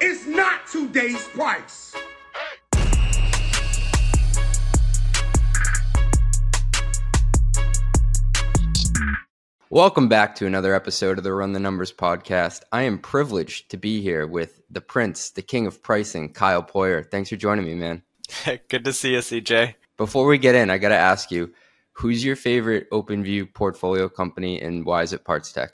is not today's price. Welcome back to another episode of the Run the Numbers podcast. I am privileged to be here with the prince, the king of pricing, Kyle Poyar. Thanks for joining me, man. Good to see you, CJ. Before we get in, I got to ask you, who's your favorite OpenView portfolio company and why is it PartsTech?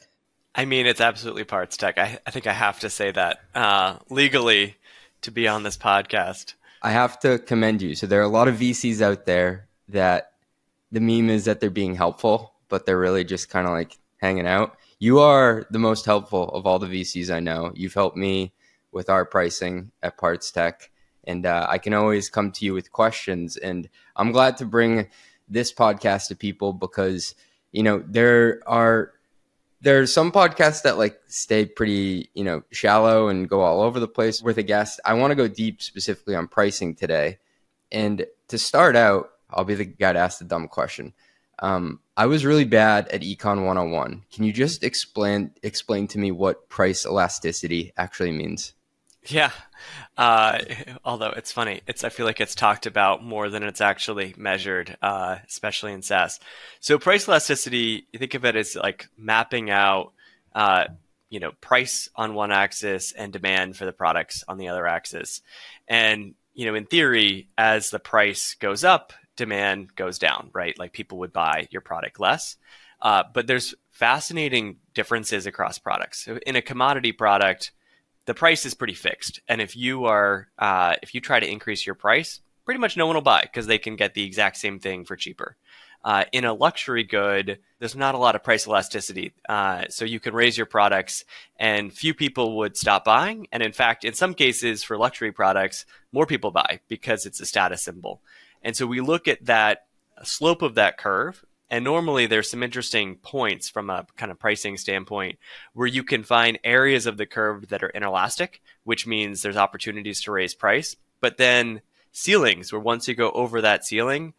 I mean, it's absolutely PartsTech. I, I think I have to say that uh, legally to be on this podcast. I have to commend you. So there are a lot of VCs out there that the meme is that they're being helpful but they're really just kind of like hanging out. You are the most helpful of all the VCs I know. You've helped me with our pricing at PartsTech, and uh, I can always come to you with questions. And I'm glad to bring this podcast to people because you know there are there are some podcasts that like stay pretty you know shallow and go all over the place with a guest. I want to go deep specifically on pricing today, and to start out, I'll be the guy to ask the dumb question. Um, I was really bad at Econ 101. Can you just explain explain to me what price elasticity actually means? Yeah. Uh, although it's funny, it's I feel like it's talked about more than it's actually measured, uh, especially in SaaS. So price elasticity, you think of it as like mapping out, uh, you know, price on one axis and demand for the products on the other axis. And you know, in theory, as the price goes up, demand goes down, right? Like people would buy your product less. Uh, but there's fascinating differences across products. So in a commodity product, the price is pretty fixed, and if you are uh, if you try to increase your price, pretty much no one will buy because they can get the exact same thing for cheaper. Uh, in a luxury good, there's not a lot of price elasticity. Uh, so you can raise your products and few people would stop buying. And in fact, in some cases for luxury products, more people buy because it's a status symbol. And so we look at that slope of that curve. And normally there's some interesting points from a kind of pricing standpoint where you can find areas of the curve that are inelastic, which means there's opportunities to raise price. But then ceilings, where once you go over that ceiling,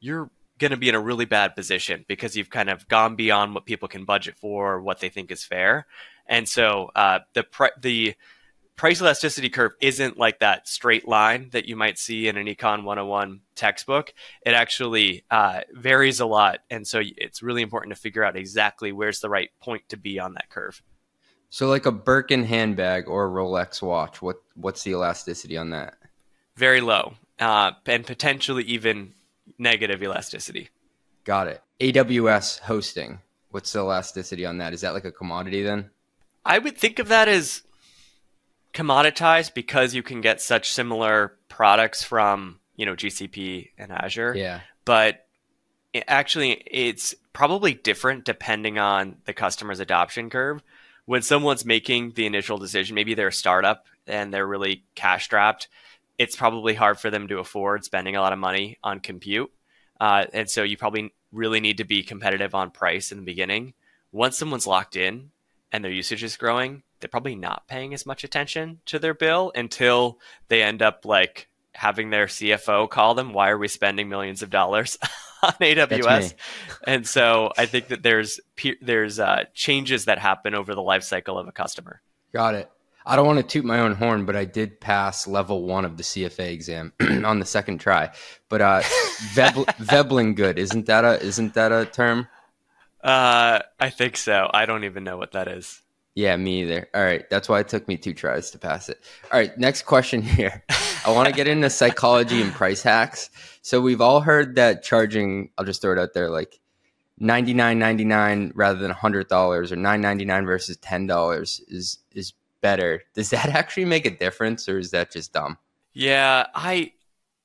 you're going to be in a really bad position because you've kind of gone beyond what people can budget for, what they think is fair. And so uh, the the price elasticity curve isn't like that straight line that you might see in an econ 101 textbook. It actually uh, varies a lot and so it's really important to figure out exactly where's the right point to be on that curve. So like a birkin handbag or a rolex watch what what's the elasticity on that? Very low uh, and potentially even negative elasticity. Got it. Aws hosting what's the elasticity on that? Is that like a commodity then? I would think of that as commoditized because you can get such similar products from you know GCP and Azure. Yeah. But it actually, it's probably different depending on the customer's adoption curve. When someone's making the initial decision, maybe they're a startup and they're really cash strapped. It's probably hard for them to afford spending a lot of money on compute. Uh, and so you probably really need to be competitive on price in the beginning. Once someone's locked in and their usage is growing, they're probably not paying as much attention to their bill until they end up like having their CFO call them, why are we spending millions of dollars on AWS? And so I think that there's there's uh, changes that happen over the life cycle of a customer. Got it. I don't want to toot my own horn, but I did pass level one of the CFA exam on the second try. But uh, Veblen good isn't that a isn't that a term? Uh, I think so. I don't even know what that is. Yeah, me either. All right. That's why it took me two tries to pass it. All right. Next question here. I want to get into psychology and price hacks. So we've all heard that charging, I'll just throw it out there, like $99.99 rather than hundred dollars or nine ninety nine versus ten dollars is is better. Does that actually make a difference or is that just dumb? Yeah, I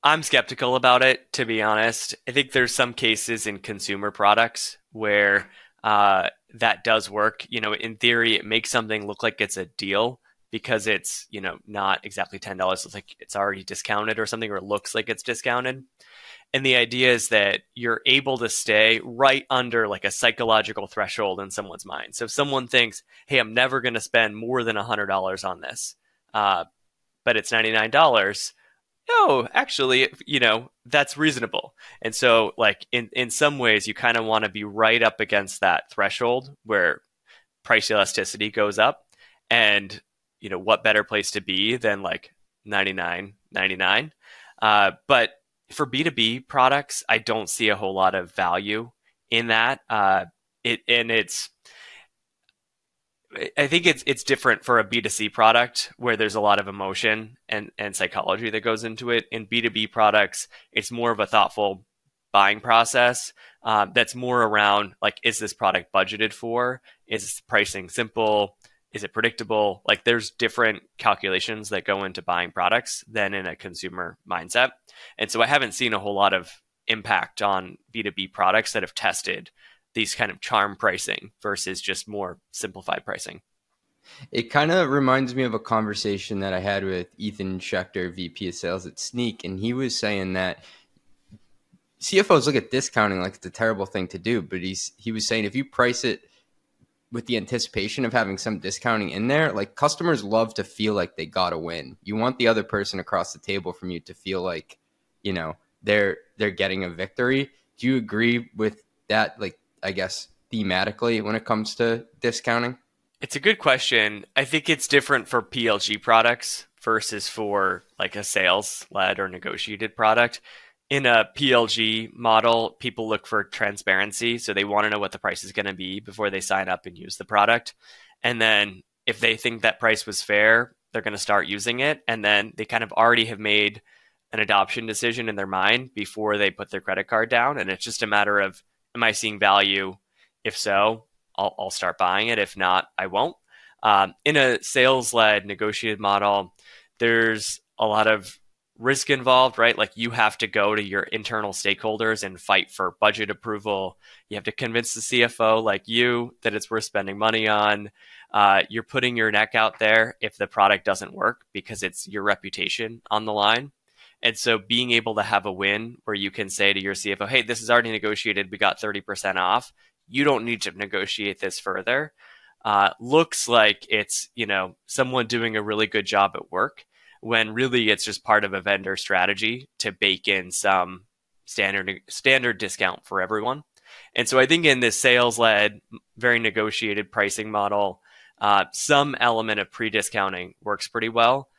I'm skeptical about it, to be honest. I think there's some cases in consumer products where uh, that does work. You know, in theory, it makes something look like it's a deal because it's you know not exactly ten dollars. It's like it's already discounted or something, or looks like it's discounted. And the idea is that you're able to stay right under like a psychological threshold in someone's mind. So if someone thinks, "Hey, I'm never going to spend more than hundred dollars on this," uh, but it's ninety nine dollars. No, actually, you know that's reasonable. And so, like in in some ways, you kind of want to be right up against that threshold where price elasticity goes up, and you know what better place to be than like 99 99 uh, but for b2b products i don't see a whole lot of value in that uh, it and it's I think it's it's different for a B2C product where there's a lot of emotion and, and psychology that goes into it. In B2B products, it's more of a thoughtful buying process uh, that's more around like, is this product budgeted for? Is pricing simple? is it predictable? Like there's different calculations that go into buying products than in a consumer mindset. And so I haven't seen a whole lot of impact on B2B products that have tested these kind of charm pricing versus just more simplified pricing. It kind of reminds me of a conversation that I had with Ethan Schechter, VP of sales at Snyk, and he was saying that CFOs look at discounting like it's a terrible thing to do, but he's he was saying if you price it with the anticipation of having some discounting in there, like customers love to feel like they got to win. You want the other person across the table from you to feel like, you know, they're they're getting a victory. Do you agree with that like I guess thematically when it comes to discounting? It's a good question. I think it's different for PLG products versus for like a sales led or negotiated product in a PLG model, people look for transparency. So they want to know what the price is going to be before they sign up and use the product. And then if they think that price was fair, they're going to start using it. And then they kind of already have made an adoption decision in their mind before they put their credit card down. And it's just a matter of, am I seeing value? If so, I'll, I'll start buying it. If not, I won't. Um, in a sales led negotiated model, there's a lot of risk involved, right? Like you have to go to your internal stakeholders and fight for budget approval. You have to convince the CFO, like you, that it's worth spending money on. Uh, you're putting your neck out there if the product doesn't work because it's your reputation on the line. And so being able to have a win where you can say to your CFO, hey, this is already negotiated. We got 30% off. You don't need to negotiate this further. Uh, looks like it's, you know, someone doing a really good job at work when really it's just part of a vendor strategy to bake in some standard standard discount for everyone. And so I think in this sales led, very negotiated pricing model, uh, some element of pre discounting works pretty well.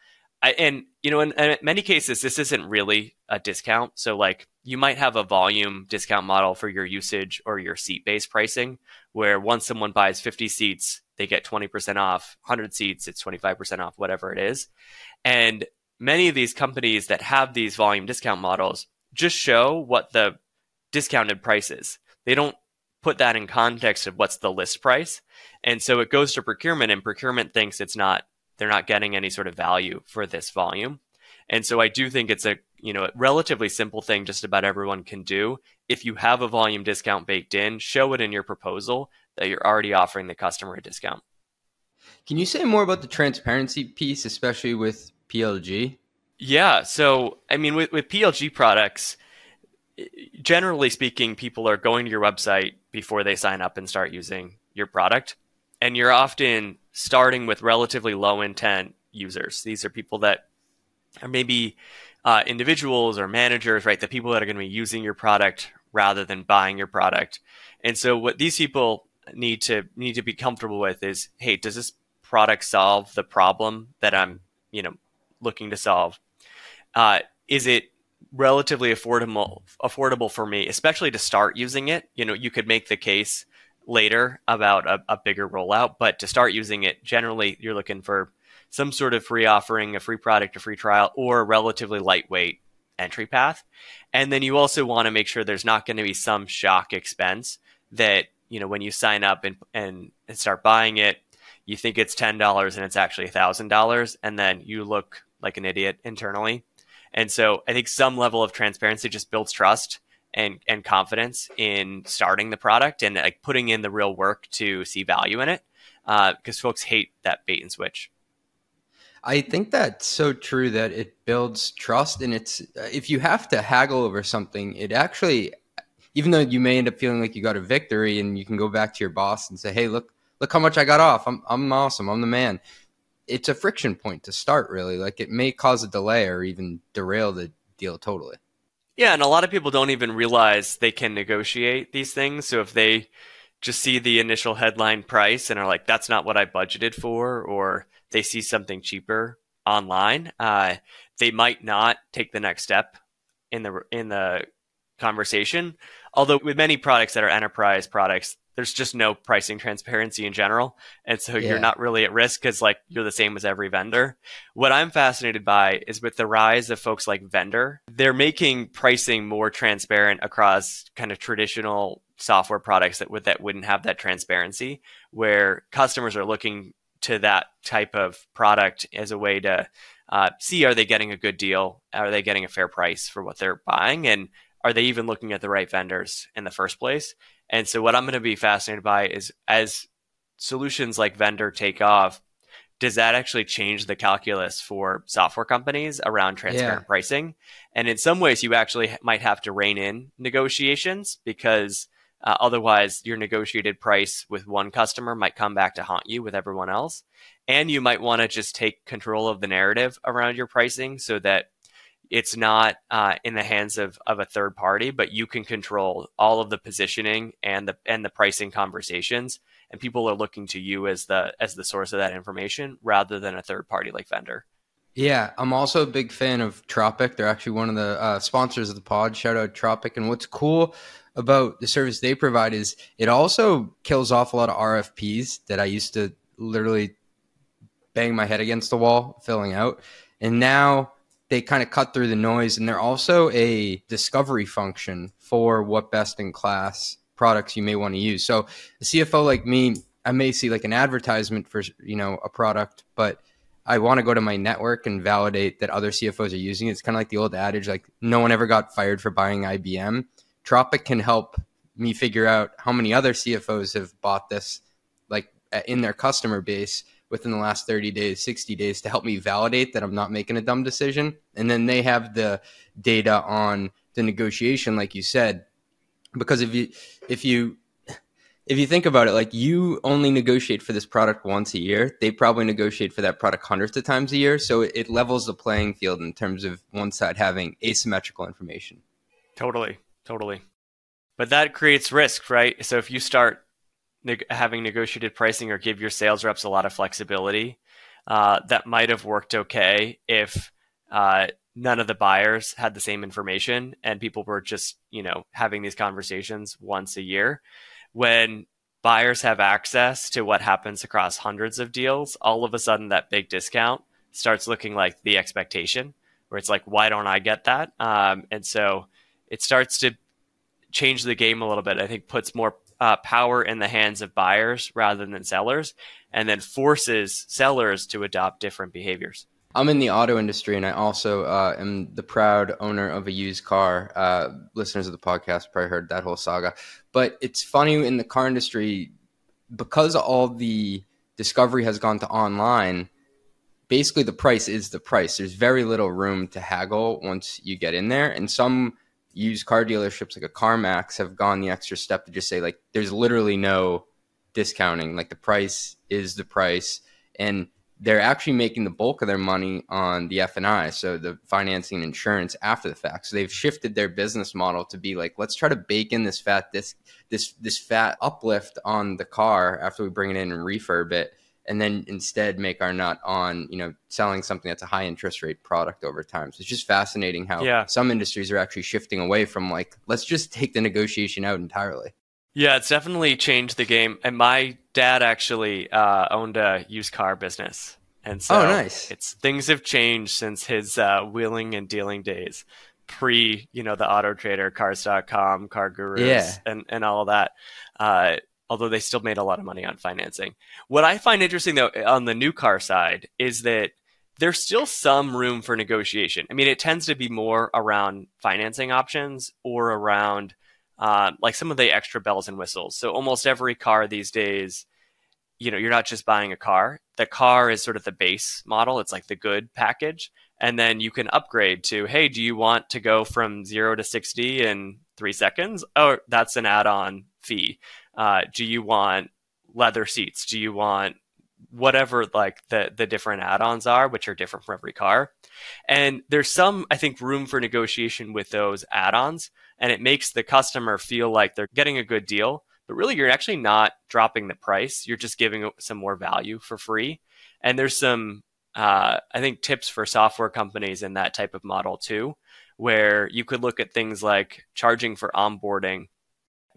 I, and you know, in, in, many cases, this isn't really a discount. So, like, you might have a volume discount model for your usage or your seat based pricing, where once someone buys 50 seats, they get 20% off. 100 seats, it's 25% off, whatever it is. And many of these companies that have these volume discount models just show what the discounted price is. They don't put that in context of what's the list price. And so it goes to procurement and procurement thinks it's not they're not getting any sort of value for this volume. And so I do think it's a, you know, a relatively simple thing just about everyone can do. If you have a volume discount baked in, show it in your proposal that you're already offering the customer a discount. Can you say more about the transparency piece, especially with PLG? Yeah. So, I mean, with, with PLG products, generally speaking, people are going to your website before they sign up and start using your product. And you're often starting with relatively low intent users. These are people that are maybe uh, individuals or managers, right? The people that are going to be using your product rather than buying your product. And so, what these people need to need to be comfortable with is, hey, does this product solve the problem that I'm, you know, looking to solve? Uh, is it relatively affordable affordable for me, especially to start using it? You know, you could make the case later about a, a bigger rollout, but to start using it, generally you're looking for some sort of free offering, a free product, a free trial, or a relatively lightweight entry path. And then you also want to make sure there's not going to be some shock expense that, you know, when you sign up and, and, and start buying it, you think it's $10 and it's actually $1,000 and then you look like an idiot internally. And so I think some level of transparency just builds trust and, and confidence in starting the product and like putting in the real work to see value in it because uh, folks hate that bait and switch. I think that's so true that it builds trust, and it's if you have to haggle over something, it actually, even though you may end up feeling like you got a victory, and you can go back to your boss and say, "Hey, look, look how much I got off. I'm I'm awesome. I'm the man." It's a friction point to start, really. Like it may cause a delay or even derail the deal totally. Yeah, and a lot of people don't even realize they can negotiate these things. So if they just see the initial headline price and are like, "That's not what I budgeted for," or they see something cheaper online, uh, they might not take the next step in the in the conversation. Although with many products that are enterprise products, there's just no pricing transparency in general, and so yeah. you're not really at risk because like you're the same as every Vendr. What I'm fascinated by is with the rise of folks like vendor, they're making pricing more transparent across kind of traditional software products that would that wouldn't have that transparency, where customers are looking to that type of product as a way to uh, see are they getting a good deal? Are they getting a fair price for what they're buying? And are they even looking at the right vendors in the first place? And so, what I'm going to be fascinated by is as solutions like Vendr take off, does that actually change the calculus for software companies around transparent yeah. pricing? And in some ways, you actually might have to rein in negotiations because uh, otherwise, your negotiated price with one customer might come back to haunt you with everyone else. And you might want to just take control of the narrative around your pricing so that it's not uh, in the hands of, of a third party, but you can control all of the positioning and the and the pricing conversations. And people are looking to you as the as the source of that information rather than a third party like Vendr. Yeah, I'm also a big fan of Tropic. They're actually one of the uh, sponsors of the pod. Shout out Tropic. And what's cool about the service they provide is it also kills off a lot of RFPs that I used to literally bang my head against the wall filling out. And now they kind of cut through the noise and they're also a discovery function for what best in class products you may want to use. So a CFO like me, I may see like an advertisement for, you know, a product, but I want to go to my network and validate that other CFOs are using it. It's kind of like the old adage, like no one ever got fired for buying IBM. Tropic can help me figure out how many other CFOs have bought this, like in their customer base within the last 30 days, 60 days to help me validate that I'm not making a dumb decision. And then they have the data on the negotiation, like you said, because if you, if you, if you think about it, like you only negotiate for this product once a year, they probably negotiate for that product hundreds of times a year. So it, it levels the playing field in terms of one side having asymmetrical information. Totally. Totally. But that creates risk, right? So if you start having negotiated pricing or give your sales reps a lot of flexibility, uh, that might have worked okay if uh, none of the buyers had the same information and people were just, you know, having these conversations once a year. When buyers have access to what happens across hundreds of deals, all of a sudden that big discount starts looking like the expectation, where it's like, why don't I get that? Um, and so it starts to change the game a little bit. I think puts more uh, power in the hands of buyers rather than sellers, and then forces sellers to adopt different behaviors. I'm in the auto industry, and I also uh, am the proud owner of a used car. Uh, listeners of the podcast probably heard that whole saga. But it's funny in the car industry because all the discovery has gone to online. Basically, the price is the price. There's very little room to haggle once you get in there, and some used car dealerships like a CarMax have gone the extra step to just say like there's literally no discounting. Like the price is the price, and they're actually making the bulk of their money on the F and I, so the financing and insurance after the fact. So they've shifted their business model to be like, let's try to bake in this fat this this this fat uplift on the car after we bring it in and refurb it and then instead make our nut on you know selling something that's a high interest rate product over time. So it's just fascinating how yeah. some industries are actually shifting away from like let's just take the negotiation out entirely. Yeah, it's definitely changed the game. And my dad actually uh, owned a used car business, and so oh, nice. it's things have changed since his uh, wheeling and dealing days, pre you know the Auto Trader, Cars.com, Car Gurus, yeah. and and all that. Uh, although they still made a lot of money on financing. What I find interesting though on the new car side is that there's still some room for negotiation. I mean, it tends to be more around financing options or around uh, like some of the extra bells and whistles. So almost every car these days you know, you're not just buying a car. The car is sort of the base model. It's like the good package. And then you can upgrade to, hey, do you want to go from zero to 60 in three seconds? Oh, that's an add on fee. Uh, do you want leather seats? Do you want whatever like the the different add-ons are which are different for every car and there's some i think room for negotiation with those add-ons and it makes the customer feel like they're getting a good deal but really you're actually not dropping the price you're just giving some more value for free and there's some uh, i think tips for software companies in that type of model too where you could look at things like charging for onboarding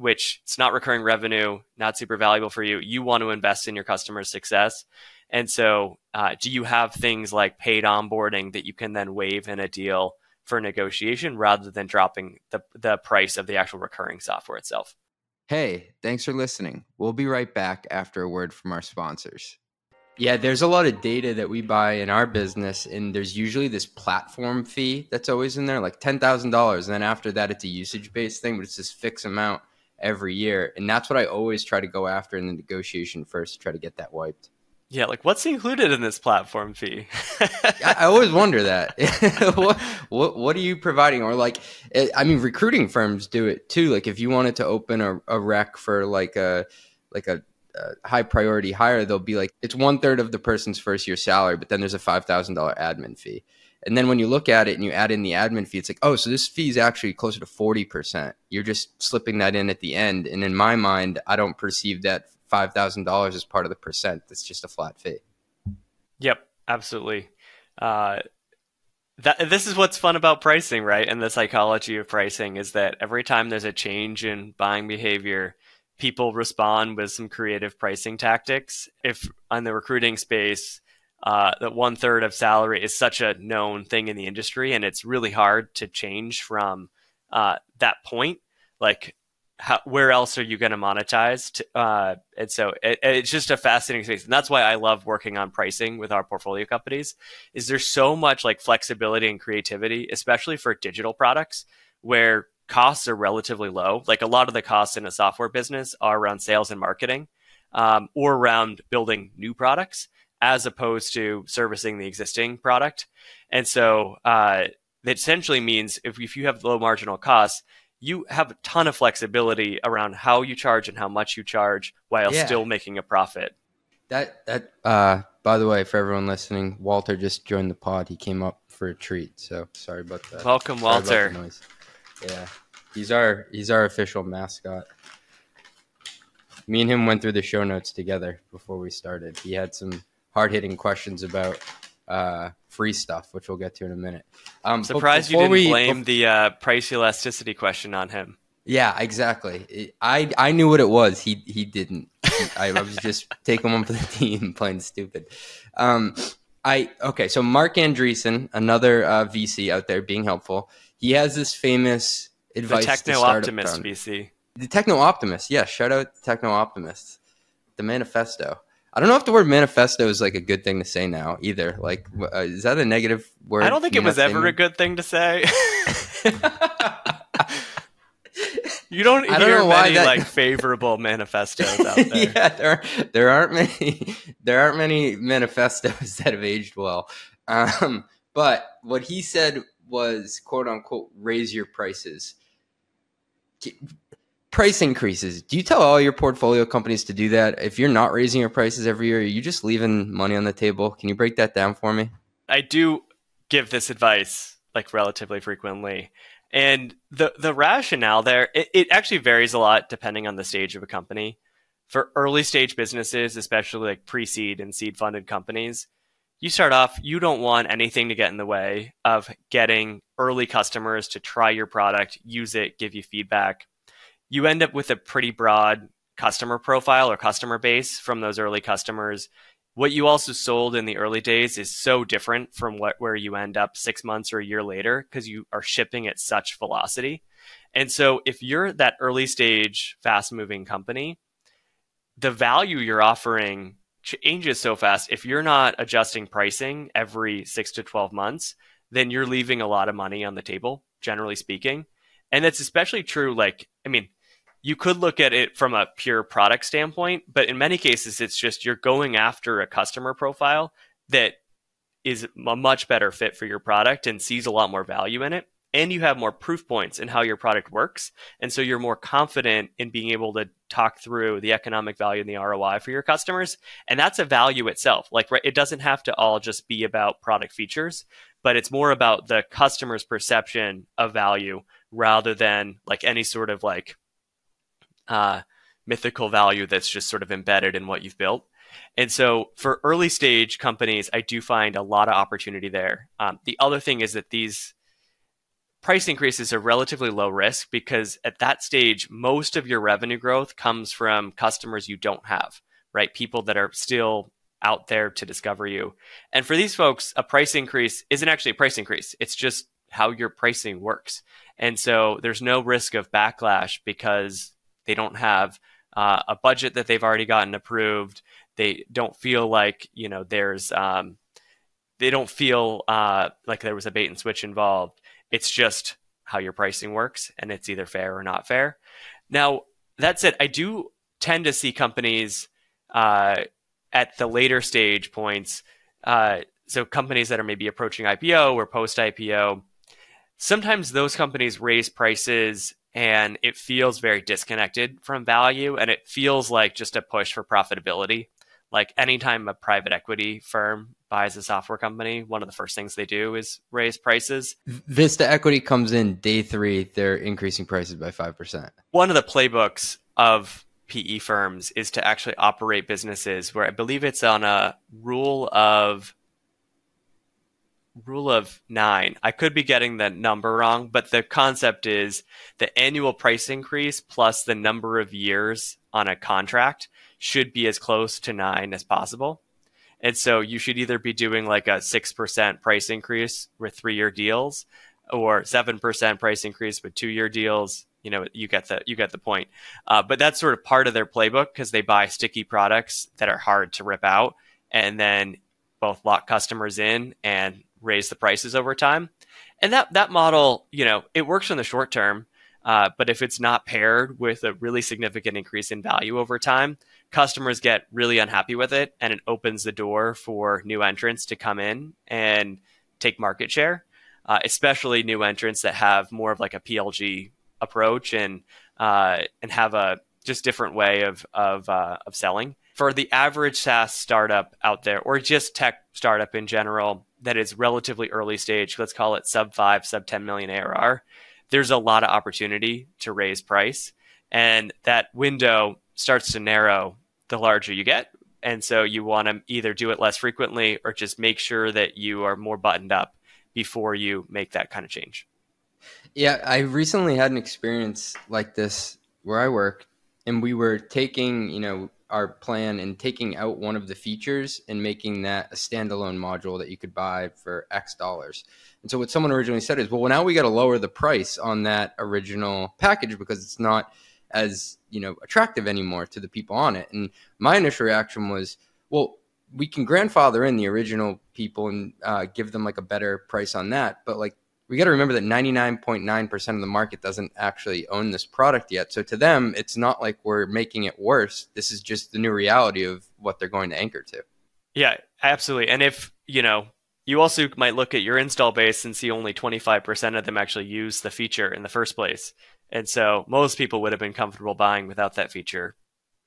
which it's not recurring revenue, not super valuable for you. You want to invest in your customer success. And so, uh, do you have things like paid onboarding that you can then waive in a deal for negotiation rather than dropping the, the price of the actual recurring software itself? Hey, thanks for listening. We'll be right back after a word from our sponsors. Yeah, there's a lot of data that we buy in our business, and there's usually this platform fee that's always in there, like $10,000. And then after that, it's a usage based thing, but it's this fixed amount every year. And that's what I always try to go after in the negotiation first, to try to get that wiped. Yeah, like what's included in this platform fee? I, I always wonder that. what, what, what are you providing? Or like, eh, I mean, recruiting firms do it too. Like, if you wanted to open a, a rec for like a like a, a high priority hire, they'll be like, it's one third of the person's first year salary, but then there's a five thousand dollar admin fee. And then when you look at it and you add in the admin fee, it's like, oh, so this fee is actually closer to 40%. You're just slipping that in at the end. And in my mind, I don't perceive that $5,000 as part of the percent. That's just a flat fee. Yep, absolutely. Uh, that, this is what's fun about pricing, right? And the psychology of pricing is that every time there's a change in buying behavior, people respond with some creative pricing tactics. If on the recruiting space, uh, that one third of salary is such a known thing in the industry, and it's really hard to change from uh, that point. Like, how, where else are you going to monetize? Uh, and so it, it's just a fascinating space, and that's why I love working on pricing with our portfolio companies. Is there's so much like flexibility and creativity, especially for digital products, where costs are relatively low. Like a lot of the costs in a software business are around sales and marketing, um, or around building new products as opposed to servicing the existing product. And so uh, that essentially means if, if you have low marginal costs, you have a ton of flexibility around how you charge and how much you charge while yeah. still making a profit. That that uh, by the way, for everyone listening, Walter just joined the pod. He came up for a treat, so sorry about that. Welcome, sorry Walter. Yeah, he's our he's our official mascot. Me and him went through the show notes together before we started. He had some hard hitting questions about uh, free stuff, which we'll get to in a minute. Um, Surprised you didn't we, blame the uh, price elasticity question on him. Yeah, exactly. I I knew what it was. He he didn't. I, was just taking one for the team, playing stupid. Um, I okay. So Marc Andreessen, another uh, VC out there, being helpful. He has this famous advice. The techno optimist VC. The techno optimist. Yeah, shout out techno optimist. The manifesto. I don't know if the word manifesto is like a good thing to say now either. Like, uh, is that a negative word? I don't think it was ever a good thing to say. you don't hear don't many that... like favorable manifestos out there. yeah, there there aren't many there aren't many manifestos that have aged well. Um, but what he said was quote unquote raise your prices price increases. Do you tell all your portfolio companies to do that? If you're not raising your prices every year, are you just leaving money on the table? Can you break that down for me? I do give this advice like relatively frequently. And the the rationale there, it, it actually varies a lot depending on the stage of a company. For early stage businesses, especially like pre-seed and seed funded companies, you start off, you don't want anything to get in the way of getting early customers to try your product, use it, give you feedback you end up with a pretty broad customer profile or customer base from those early customers. What you also sold in the early days is so different from what where you end up six months or a year later because you are shipping at such velocity. And so if you're that early stage, fast moving company, the value you're offering changes so fast. If you're not adjusting pricing every six to 12 months, then you're leaving a lot of money on the table, generally speaking. And it's especially true, like, I mean, you could look at it from a pure product standpoint, but in many cases, it's just you're going after a customer profile that is a much better fit for your product and sees a lot more value in it. And you have more proof points in how your product works. And so you're more confident in being able to talk through the economic value and the ROI for your customers. And that's a value itself. Like, right, it doesn't have to all just be about product features, but it's more about the customer's perception of value rather than like any sort of like uh, mythical value that's just sort of embedded in what you've built. And so for early stage companies, I do find a lot of opportunity there. Um, the other thing is that these price increases are relatively low risk because at that stage, most of your revenue growth comes from customers you don't have, right? People that are still out there to discover you. And for these folks, a price increase isn't actually a price increase. It's just how your pricing works. And so there's no risk of backlash because they don't have uh, a budget that they've already gotten approved. They don't feel like you know there's um, they don't feel uh, like there was a bait and switch involved. It's just how your pricing works, and it's either fair or not fair. Now that said, I do tend to see companies uh, at the later stage points. Uh, so companies that are maybe approaching IPO or post IPO, sometimes those companies raise prices and it feels very disconnected from value and it feels like just a push for profitability. Like anytime a private equity firm buys a software company one of the first things they do is raise prices. Vista equity comes in day three they're increasing prices by 5% one of the playbooks of pe firms is to actually operate businesses where i believe it's on a rule of rule of nine. I could be getting the number wrong, but the concept is the annual price increase plus the number of years on a contract should be as close to nine as possible. And so you should either be doing like a 6% price increase with three year deals or 7% price increase with two year deals. You know, you get the you get the point. Uh, but that's sort of part of their playbook because they buy sticky products that are hard to rip out, and then both lock customers in and raise the prices over time. And that that model, you know, it works in the short term, uh, but if it's not paired with a really significant increase in value over time, customers get really unhappy with it, and it opens the door for new entrants to come in and take market share, uh, especially new entrants that have more of like a PLG approach and uh, and have a just different way of of uh, of selling. For the average SaaS startup out there, or just tech startup in general, that is relatively early stage, let's call it sub five, sub 10 million ARR, there's a lot of opportunity to raise price. And that window starts to narrow the larger you get. And so you want to either do it less frequently or just make sure that you are more buttoned up before you make that kind of change. Yeah, I recently had an experience like this where I work, and we were taking, you know, our plan and taking out one of the features and making that a standalone module that you could buy for X dollars. And so what someone originally said is, well, now we got to lower the price on that original package because it's not as you know attractive anymore to the people on it. And my initial reaction was, well, we can grandfather in the original people and uh, give them like a better price on that, but like we got to remember that 99.9% of the market doesn't actually own this product yet. So to them, it's not like we're making it worse. This is just the new reality of what they're going to anchor to. Yeah, absolutely. And if, you know, you also might look at your install base and see only 25% of them actually use the feature in the first place. And so most people would have been comfortable buying without that feature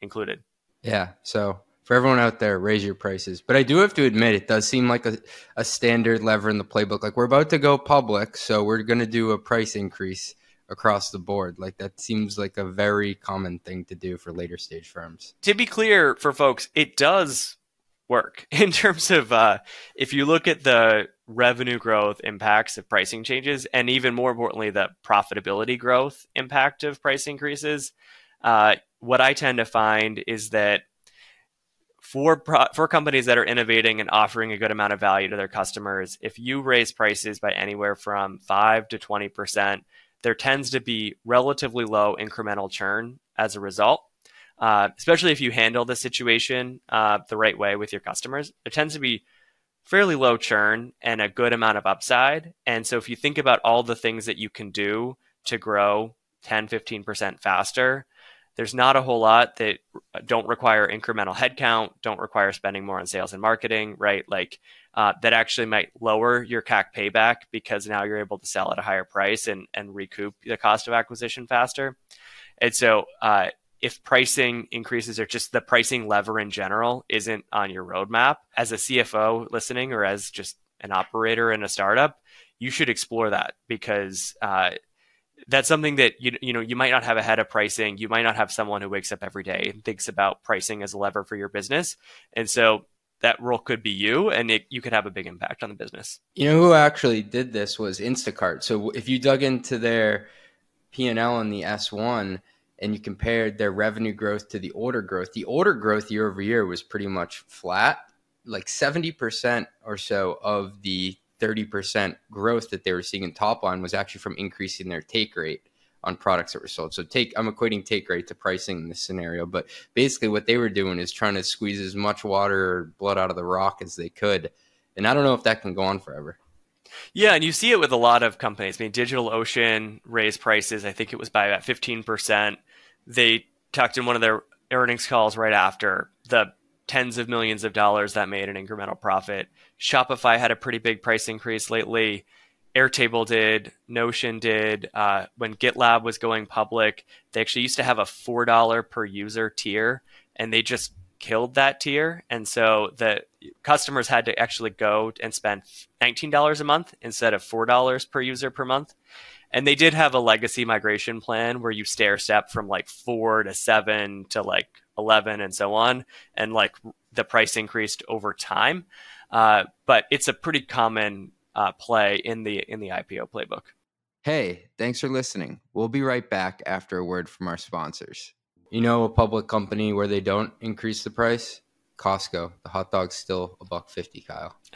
included. Yeah. So for everyone out there, raise your prices. But I do have to admit, it does seem like a, a standard lever in the playbook. Like we're about to go public, so we're going to do a price increase across the board. Like that seems like a very common thing to do for later stage firms. To be clear for folks, it does work in terms of uh, if you look at the revenue growth impacts of pricing changes, and even more importantly, the profitability growth impact of price increases. Uh, what I tend to find is that for pro- for companies that are innovating and offering a good amount of value to their customers, if you raise prices by anywhere from 5 to 20%, there tends to be relatively low incremental churn as a result. Uh, especially if you handle the situation uh, the right way with your customers, there tends to be fairly low churn and a good amount of upside. And so if you think about all the things that you can do to grow 10, 15% faster, there's not a whole lot that don't require incremental headcount, don't require spending more on sales and marketing, right? Like uh, that actually might lower your CAC payback because now you're able to sell at a higher price and, and recoup the cost of acquisition faster. And so, uh, if pricing increases or just the pricing lever in general isn't on your roadmap, as a CFO listening or as just an operator in a startup, you should explore that because uh, that's something that you you know you might not have a head of pricing. You might not have someone who wakes up every day and thinks about pricing as a lever for your business, and so that role could be you, and it, you could have a big impact on the business. You know who actually did this was Instacart. So if you dug into their P and L on the S one and you compared their revenue growth to the order growth, the order growth year over year was pretty much flat. Like 70% or so of the 30% growth that they were seeing in top line was actually from increasing their take rate on products that were sold. So take I'm equating take rate to pricing in this scenario, but basically what they were doing is trying to squeeze as much water or blood out of the rock as they could. And I don't know if that can go on forever. Yeah, and you see it with a lot of companies. I mean, DigitalOcean raised prices, I think it was by about 15%. They talked in one of their earnings calls right after the tens of millions of dollars that made an incremental profit. Shopify had a pretty big price increase lately. Airtable did, Notion did. Uh, when GitLab was going public, they actually used to have a $4 per user tier, and they just killed that tier. And so the customers had to actually go and spend $19 a month instead of $4 per user per month. And they did have a legacy migration plan where you stair step from like four to seven to like 11 and so on. And like the price increased over time. Uh, but it's a pretty common uh, play in the in the IPO playbook. Hey, thanks for listening. We'll be right back after a word from our sponsors. You know a public company where they don't increase the price? Costco. The hot dog's still a buck fifty, Kyle.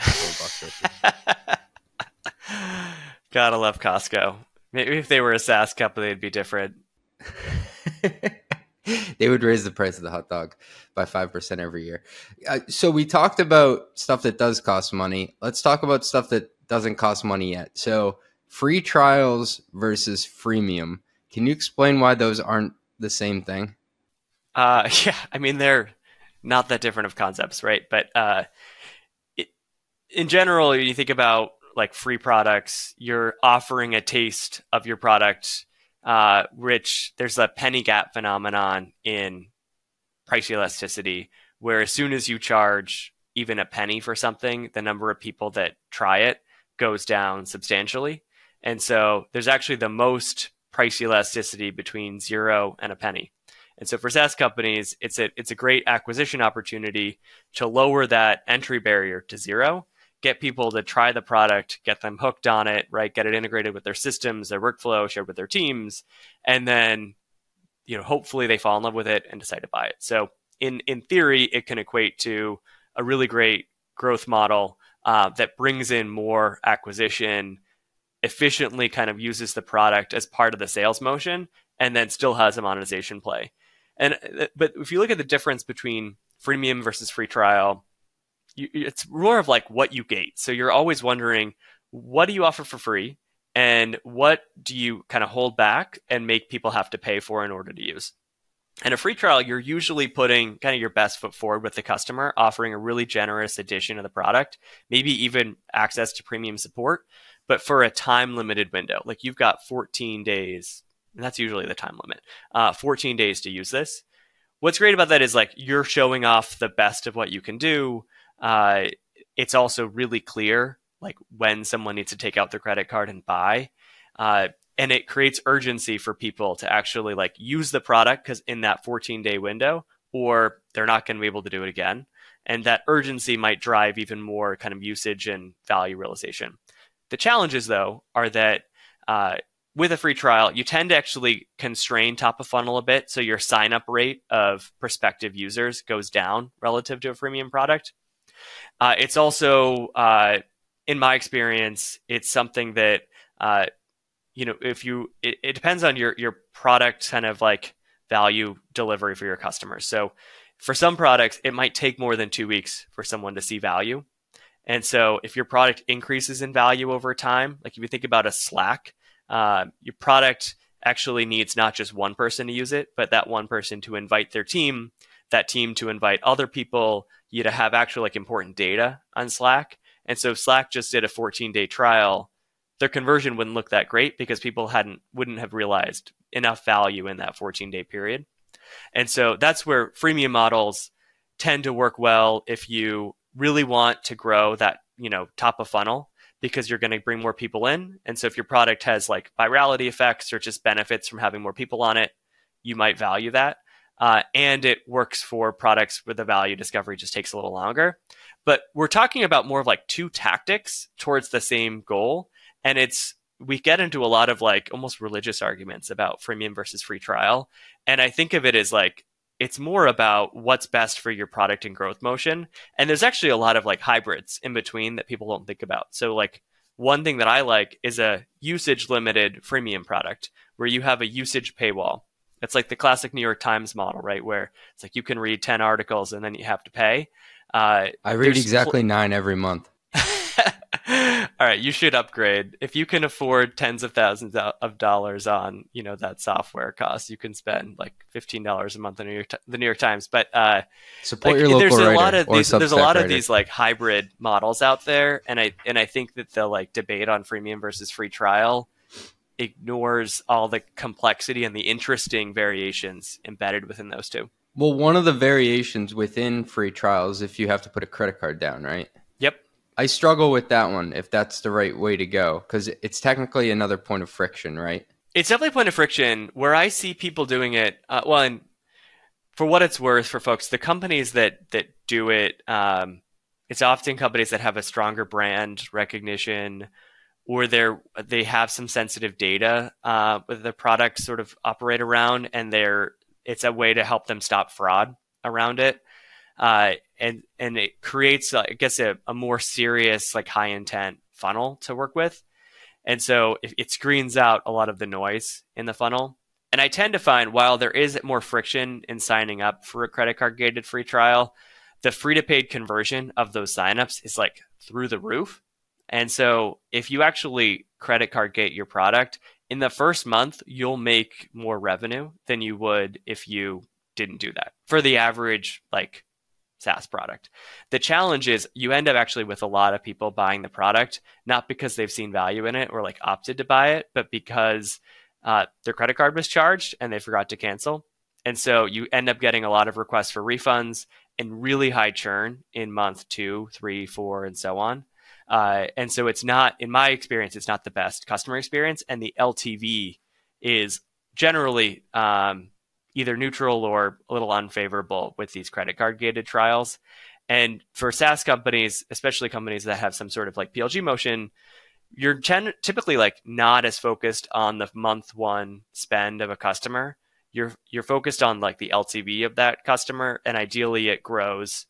Gotta love Costco. Maybe if they were a SaaS company, it'd be different. they would raise the price of the hot dog by 5% every year. Uh, so we talked about stuff that does cost money. Let's talk about stuff that doesn't cost money yet. So free trials versus freemium. Can you explain why those aren't the same thing? Uh, yeah, I mean they're not that different of concepts, right? But uh, it, in general, you think about like free products, you're offering a taste of your product uh, which there's a penny gap phenomenon in price elasticity, where as soon as you charge even a penny for something, the number of people that try it goes down substantially. And so there's actually the most price elasticity between zero and a penny. And so for SaaS companies, it's a it's a great acquisition opportunity to lower that entry barrier to zero get people to try the product, get them hooked on it, right? Get it integrated with their systems, their workflow, shared with their teams, and then you know hopefully they fall in love with it and decide to buy it. So in in theory, it can equate to a really great growth model uh, that brings in more acquisition, efficiently kind of uses the product as part of the sales motion, and then still has a monetization play. And uh, but if you look at the difference between freemium versus free trial you, it's more of like what you gate. So you're always wondering, what do you offer for free? And what do you kind of hold back and make people have to pay for in order to use? And a free trial, you're usually putting kind of your best foot forward with the customer, offering a really generous addition of the product, maybe even access to premium support, but for a time limited window. Like you've got 14 days, and that's usually the time limit, uh, 14 days to use this. What's great about that is like you're showing off the best of what you can do. Uh, it's also really clear like when someone needs to take out their credit card and buy. Uh, and it creates urgency for people to actually like use the product because in that 14 day window or they're not going to be able to do it again and that urgency might drive even more kind of usage and value realization the challenges though are that uh, with a free trial you tend to actually constrain top of funnel a bit so your sign up rate of prospective users goes down relative to a freemium product uh, it's also, uh, in my experience, it's something that uh, you know if you it, it, depends on your your product kind of like value delivery for your customers. So for some products, it might take more than two weeks for someone to see value. And so if your product increases in value over time, like if you think about a Slack, uh, your product actually needs not just one person to use it, but that one person to invite their team, that team to invite other people, you to have actual like important data on Slack. And so Slack just did a 14 day trial. Their conversion wouldn't look that great because people hadn't wouldn't have realized enough value in that 14 day period. And so that's where freemium models tend to work well if you really want to grow that, you know, top of funnel because you're going to bring more people in. And so if your product has like virality effects or just benefits from having more people on it, you might value that. Uh, and it works for products where the value discovery just takes a little longer. But we're talking about more of like two tactics towards the same goal. And it's, we get into a lot of like almost religious arguments about freemium versus free trial. And I think of it as like it's more about what's best for your product and growth motion. And there's actually a lot of like hybrids in between that people don't think about. So like one thing that I like is a usage limited freemium product where you have a usage paywall. It's like the classic New York Times model, right? Where it's like you can read 10 articles and then you have to pay. Uh, I read exactly pl- nine every month. All right, you should upgrade. If you can afford tens of thousands of dollars on, you know, that software cost, you can spend like fifteen dollars a month on New York, the New York Times. But uh, support like, your local there's a lot of these, there's a lot writer. of these like hybrid models out there, and I and I think that the like debate on freemium versus free trial ignores all the complexity and the interesting variations embedded within those two. Well, one of the variations within free trials, if you have to put a credit card down, right? Yep. I struggle with that one if that's the right way to go because it's technically another point of friction, right? It's definitely a point of friction where I see people doing it. Uh, well, and for what it's worth, for folks, the companies that that do it, um, it's often companies that have a stronger brand recognition, or they're they have some sensitive data uh, with the product sort of operate around, and they're it's a way to help them stop fraud around it uh, and and it creates, I guess, a, a, more serious, like high intent funnel to work with. And so it, it screens out a lot of the noise in the funnel. And I tend to find while there is more friction in signing up for a credit card gated free trial, the free to paid conversion of those signups is like through the roof. And so if you actually credit card gate your product in the first month, you'll make more revenue than you would if you didn't do that for the average like SaaS product. The challenge is you end up actually with a lot of people buying the product, not because they've seen value in it or like opted to buy it, but because uh, their credit card was charged and they forgot to cancel. And so you end up getting a lot of requests for refunds and really high churn in month two, three, four, and so on. Uh, and so it's not, in my experience, it's not the best customer experience. And the LTV is generally um, either neutral or a little unfavorable with these credit card gated trials. And for SaaS companies, especially companies that have some sort of like PLG motion, you're ten- typically like not as focused on the month one spend of a customer. You're you're focused on like the LTV of that customer, and ideally it grows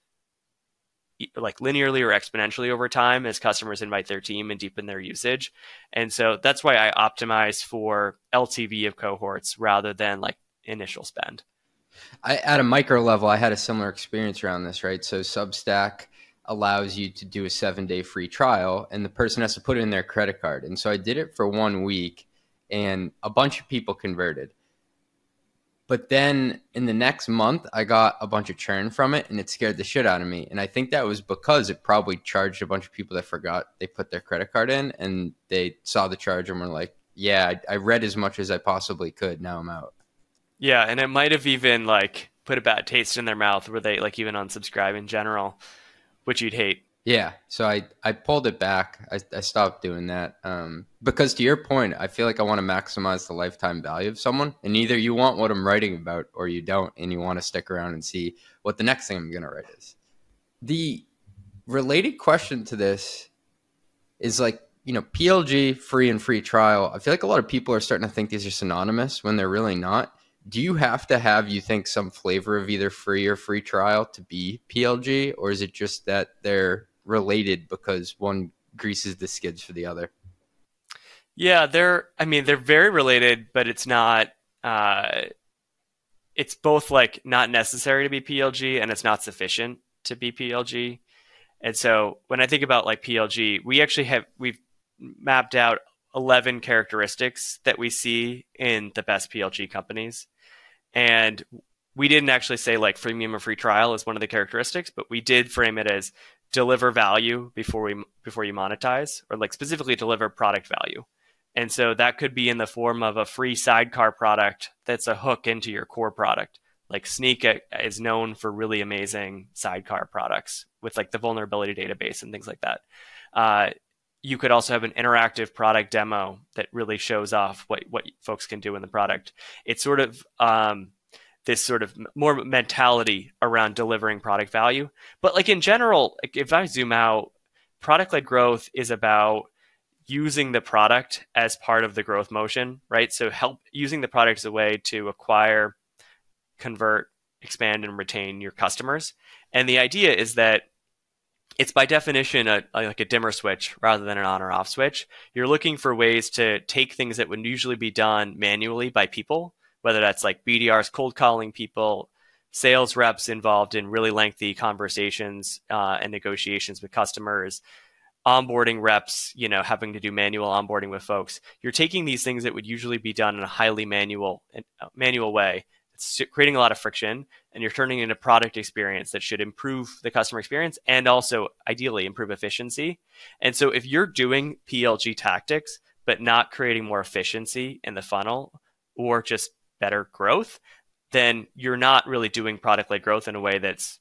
like linearly or exponentially over time as customers invite their team and deepen their usage. And so that's why I optimize for LTV of cohorts rather than like initial spend. I, at a micro level, I had a similar experience around this, right? So Substack allows you to do a seven day free trial, and the person has to put in their credit card. And so I did it for one week, and a bunch of people converted. But then in the next month, I got a bunch of churn from it, and it scared the shit out of me. And I think that was because it probably charged a bunch of people that forgot they put their credit card in, and they saw the charge and were like, "Yeah, I, I read as much as I possibly could. Now I'm out." Yeah, and it might have even like put a bad taste in their mouth where they like even unsubscribe in general, which you'd hate. Yeah, so I I pulled it back. I, I stopped doing that um, because to your point, I feel like I want to maximize the lifetime value of someone, and either you want what I'm writing about or you don't, and you want to stick around and see what the next thing I'm going to write is. The related question to this is like you know PLG free and free trial. I feel like a lot of people are starting to think these are synonymous when they're really not do you have to have you think some flavor of either free or free trial to be PLG, or is it just that they're related because one greases the skids for the other? Yeah, they're. I mean, they're very related, but it's not. Uh, it's both like not necessary to be PLG, and it's not sufficient to be PLG. And so when I think about like PLG, we actually have we've mapped out 11 characteristics that we see in the best PLG companies. And we didn't actually say like freemium or free trial is one of the characteristics, but we did frame it as deliver value before we before you monetize or like specifically deliver product value. And so that could be in the form of a free sidecar product that's a hook into your core product. Like Snyk is known for really amazing sidecar products with like the vulnerability database and things like that. Uh, you could also have an interactive product demo that really shows off what what folks can do in the product. It's sort of um, this sort of more mentality around delivering product value. But like in general, if I zoom out, product led growth is about using the product as part of the growth motion, right? So help using the product as a way to acquire, convert, expand, and retain your customers. And the idea is that it's by definition a, a, like a dimmer switch rather than an on or off switch. You're looking for ways to take things that would usually be done manually by people, whether that's like BDRs cold calling people, sales reps involved in really lengthy conversations uh, and negotiations with customers, onboarding reps, you know, having to do manual onboarding with folks. You're taking these things that would usually be done in a highly manual manual way it's creating a lot of friction and you're turning into product experience that should improve the customer experience and also ideally improve efficiency. And so if you're doing PLG tactics but not creating more efficiency in the funnel or just better growth, then you're not really doing product led growth in a way that's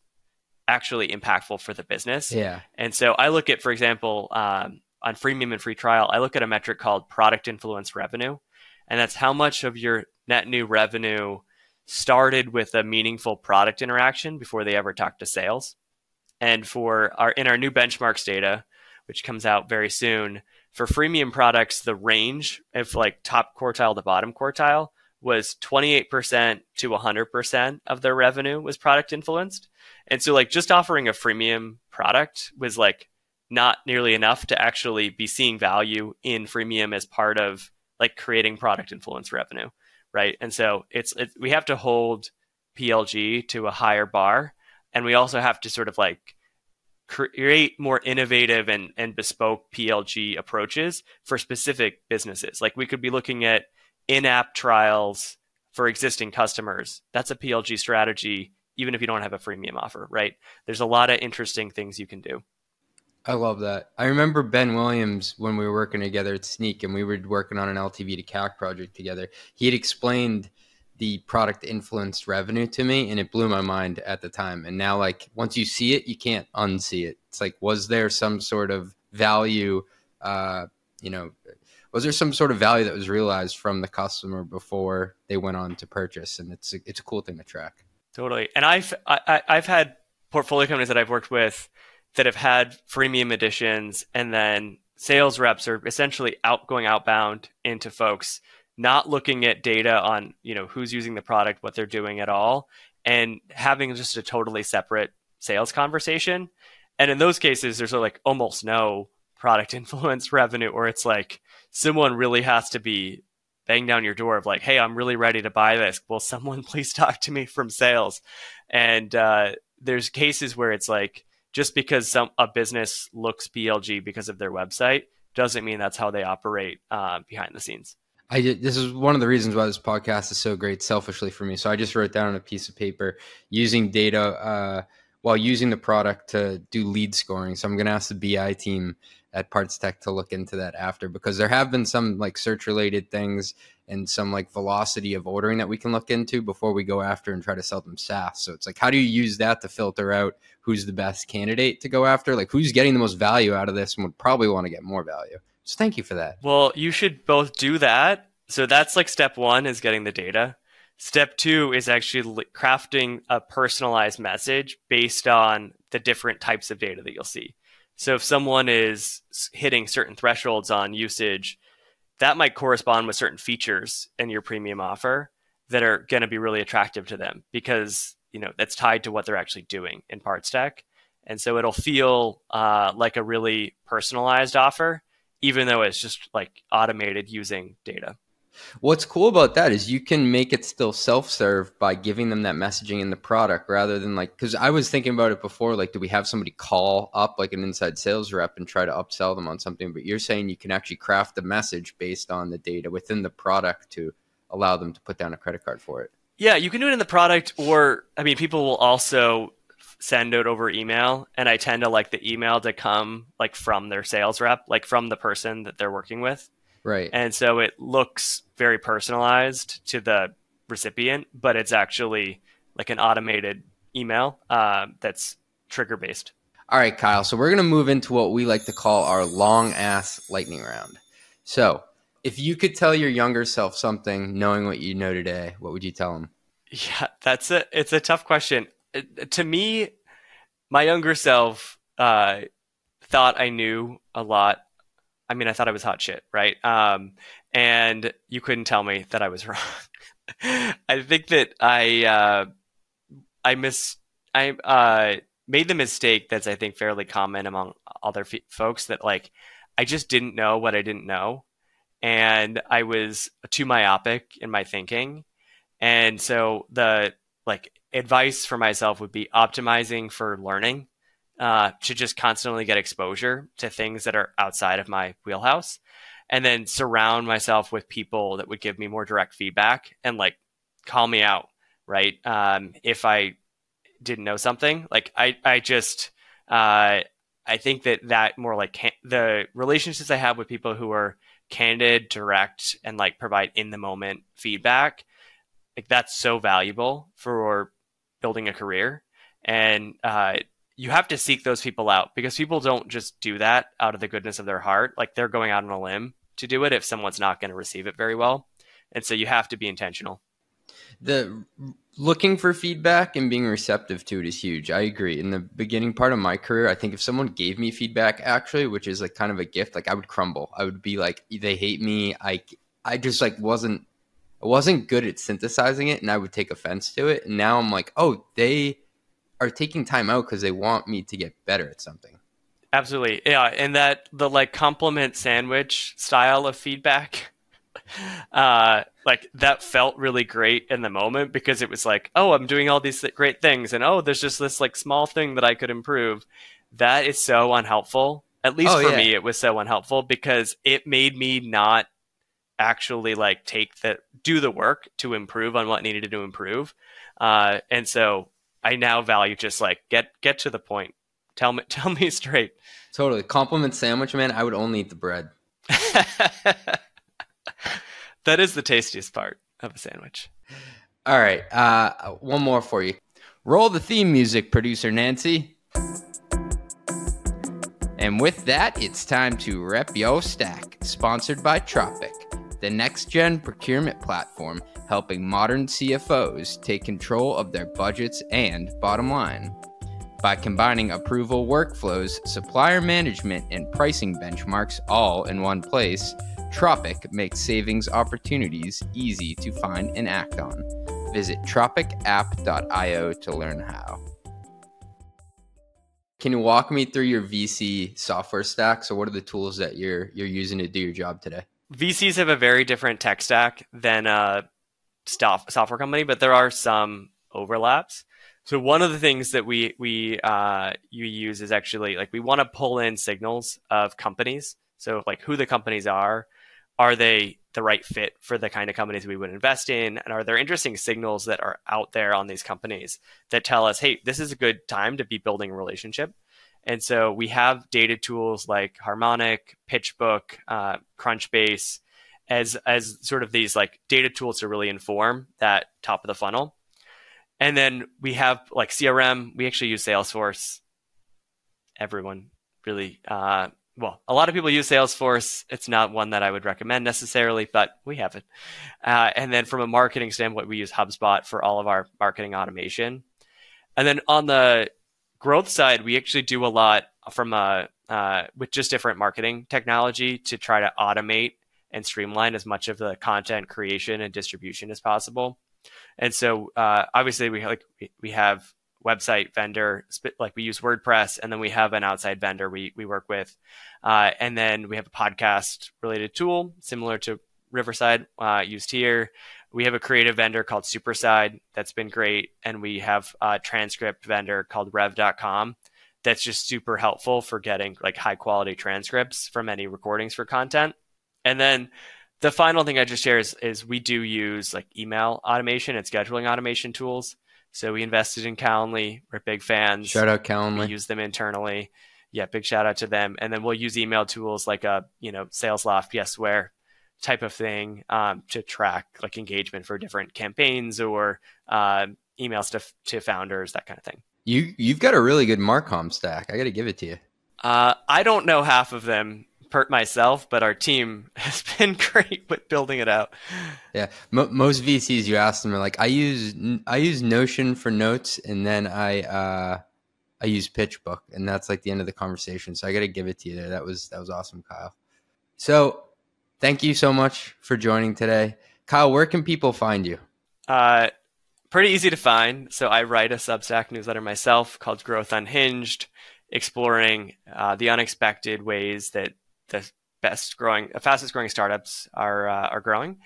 actually impactful for the business. Yeah. And so I look at, for example, um, on freemium and free trial, I look at a metric called product influence revenue. And that's how much of your net new revenue started with a meaningful product interaction before they ever talked to sales. And for our in our new benchmarks data, which comes out very soon, for freemium products, the range of like top quartile to bottom quartile was 28% to 100% of their revenue was product influenced. And so like just offering a freemium product was like not nearly enough to actually be seeing value in freemium as part of like creating product influence revenue right? And so it's it, we have to hold PLG to a higher bar, and we also have to sort of like create more innovative and, and bespoke PLG approaches for specific businesses. Like we could be looking at in-app trials for existing customers. That's a PLG strategy, even if you don't have a freemium offer, right? There's a lot of interesting things you can do. I love that. I remember Ben Williams when we were working together at Snyk and we were working on an LTV to CAC project together. He had explained the product influenced revenue to me and it blew my mind at the time. And now like once you see it, you can't unsee it. It's like was there some sort of value uh, you know, was there some sort of value that was realized from the customer before they went on to purchase and it's a, it's a cool thing to track. Totally. And I've I, I've had portfolio companies that I've worked with that have had freemium editions and then sales reps are essentially out going outbound into folks not looking at data on you know who's using the product what they're doing at all and having just a totally separate sales conversation and in those cases there's like almost no product influence revenue or it's like someone really has to be bang down your door of like hey i'm really ready to buy this will someone please talk to me from sales and uh, there's cases where it's like just because some a business looks PLG because of their website doesn't mean that's how they operate uh, behind the scenes. I did, this is one of the reasons why this podcast is so great, selfishly for me. So I just wrote down on a piece of paper using data uh, while using the product to do lead scoring. So I'm going to ask the BI team at PartsTech to look into that after because there have been some like search related things and some like velocity of ordering that we can look into before we go after and try to sell them SaaS. So it's like, how do you use that to filter out who's the best candidate to go after? Like, who's getting the most value out of this and would probably want to get more value? So thank you for that. Well, you should both do that. So that's like step one is getting the data. Step two is actually crafting a personalized message based on the different types of data that you'll see. So if someone is hitting certain thresholds on usage, that might correspond with certain features in your premium offer that are going to be really attractive to them because you know that's tied to what they're actually doing in PartsTech. And so it'll feel uh, like a really personalized offer even though it's just like automated using data What's cool about that is you can make it still self-serve by giving them that messaging in the product rather than like because I was thinking about it before, like do we have somebody call up like an inside sales rep and try to upsell them on something? But you're saying you can actually craft the message based on the data within the product to allow them to put down a credit card for it. Yeah, you can do it in the product, or I mean, people will also send it over email, and I tend to like the email to come like from their sales rep, like from the person that they're working with. Right. And so it looks very personalized to the recipient, but it's actually like an automated email uh, that's trigger based. All right, Kyle. So we're going to move into what we like to call our long ass lightning round. So if you could tell your younger self something, knowing what you know today, what would you tell him? Yeah, that's a it's a tough question. It, to me, my younger self uh, thought I knew a lot. I mean, I thought I was hot shit, right? Um, and you couldn't tell me that I was wrong. I think that I uh, I miss I uh, made the mistake that's I think fairly common among other f- folks that like I just didn't know what I didn't know and I was too myopic in my thinking. And so the like advice for myself would be optimizing for learning uh, to just constantly get exposure to things that are outside of my wheelhouse and then surround myself with people that would give me more direct feedback and like call me out right um, if i didn't know something like i i just uh, i think that that more like can- the relationships i have with people who are candid, direct, and like provide in the moment feedback, like that's so valuable for building a career. And uh, you have to seek those people out because people don't just do that out of the goodness of their heart. Like they're going out on a limb to do it if someone's not going to receive it very well. And so you have to be intentional. The looking for feedback and being receptive to it is huge. I agree. In the beginning part of my career, I think if someone gave me feedback actually, which is like kind of a gift, like I would crumble. I would be like they hate me. I I just like wasn't I wasn't good at synthesizing it and I would take offense to it. And now I'm like, "Oh, they are taking time out cuz they want me to get better at something." Absolutely. Yeah, and that the like compliment sandwich style of feedback uh, like that felt really great in the moment because it was like, oh, I'm doing all these great things, and oh, there's just this like small thing that I could improve. That is so unhelpful. At least oh, for yeah. me, it was so unhelpful because it made me not actually like take the do the work to improve on what needed to improve. Uh, and so I now value just like get get to the point. Tell me tell me straight. Totally. Compliment sandwich, man. I would only eat the bread. that is the tastiest part of a sandwich. All right, uh, one more for you. Roll the theme music, producer Nancy. And with that, it's time to rep yo stack, sponsored by Tropic, the next gen procurement platform helping modern CFOs take control of their budgets and bottom line. By combining approval workflows, supplier management, and pricing benchmarks all in one place, Tropic makes savings opportunities easy to find and act on. Visit tropicapp.io to learn how. Can you walk me through your VC software stack? So, what are the tools that you're you're using to do your job today? VCs have a very different tech stack than a software company, but there are some overlaps. So one of the things that we we uh, you use is actually like we want to pull in signals of companies. So like who the companies are, are they the right fit for the kind of companies we would invest in? And are there interesting signals that are out there on these companies that tell us, hey, this is a good time to be building a relationship? And so we have data tools like Harmonic, PitchBook, uh, Crunchbase as as sort of these like data tools to really inform that top of the funnel. And then we have like CRM. We actually use Salesforce. Everyone really uh, well, a lot of people use Salesforce. It's not one that I would recommend necessarily, but we have it. Uh, and then from a marketing standpoint, we use HubSpot for all of our marketing automation. And then on the growth side, we actually do a lot from a uh, with just different marketing technology to try to automate and streamline as much of the content creation and distribution as possible. And so, uh, obviously, we like we have website vendor, like we use WordPress, and then we have an outside vendor we, we work with. Uh, and then we have a podcast related tool similar to Riverside uh, used here. We have a creative vendor called Superside that's been great, and we have a transcript vendor called Rev.com that's just super helpful for getting like high quality transcripts from any recordings for content. And then the final thing I just share is, is we do use like email automation and scheduling automation tools. So we invested in Calendly. We're big fans. Shout out Calendly. We use them internally. Yeah, big shout out to them. And then we'll use email tools like a you know Salesloft, PSware type of thing um, to track like engagement for different campaigns or uh, emails to to founders, that kind of thing. You you've got a really good Marcom stack. I got to give it to you. Uh, I don't know half of them per myself, but our team has been great with building it out. Yeah, most VCs you ask them are like, I use I use Notion for notes, and then I uh, I use PitchBook, and that's like the end of the conversation. So I got to give it to you there. That was that was awesome, Kyle. So thank you so much for joining today, Kyle. Where can people find you? Uh, pretty easy to find. So I write a Substack newsletter myself called Growth Unhinged, exploring uh, the unexpected ways that the best growing, fastest growing startups are uh, are growing.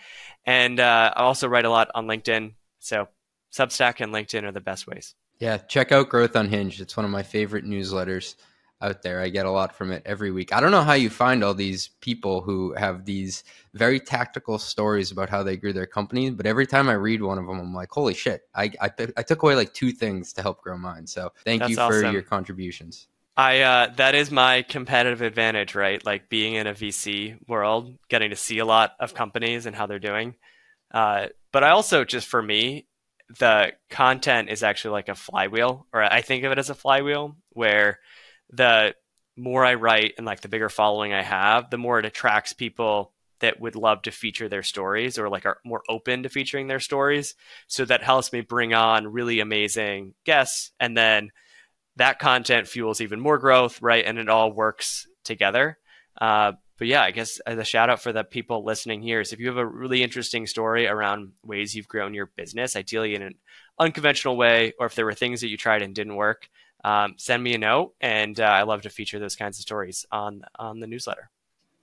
And uh, I also write a lot on LinkedIn. So Substack and LinkedIn are the best ways. Yeah, check out Growth Unhinged. It's one of my favorite newsletters out there. I get a lot from it every week. I don't know how you find all these people who have these very tactical stories about how they grew their companies, but every time I read one of them, I'm like, holy shit! I I, I took away like two things to help grow mine. So thank That's you for awesome. your contributions. I uh, that is my competitive advantage, right? Like being in a VC world, getting to see a lot of companies and how they're doing. Uh, but I also just for me, the content is actually like a flywheel, or I think of it as a flywheel, where the more I write and like the bigger following I have, the more it attracts people that would love to feature their stories or like are more open to featuring their stories. So that helps me bring on really amazing guests and then that content fuels even more growth, right? And it all works together. Uh, but yeah, I guess as a shout out for the people listening here is if you have a really interesting story around ways you've grown your business, ideally in an unconventional way, or if there were things that you tried and didn't work, um, send me a note, and uh, I love to feature those kinds of stories on on the newsletter.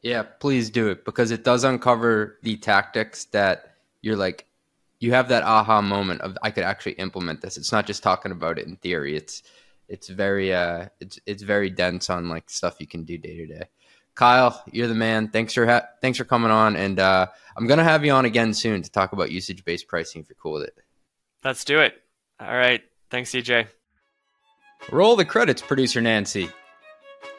Yeah, please do it because it does uncover the tactics that you're like you have that aha moment of I could actually implement this. It's not just talking about it in theory. It's it's very uh it's it's very dense on like stuff you can do day to day. Kyle, you're the man. Thanks for ha- thanks for coming on, and uh, I'm gonna have you on again soon to talk about usage based pricing if you're cool with it. Let's do it. All right. Thanks, CJ. Roll the credits, producer Nancy.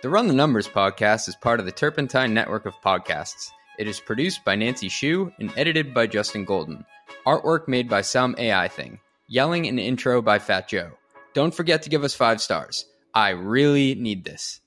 The Run the Numbers podcast is part of the Turpentine network of podcasts. It is produced by Nancy Shue and edited by Justin Golden. Artwork made by some AI thing. Yelling and intro by Fat Joe. Don't forget to give us five stars. I really need this.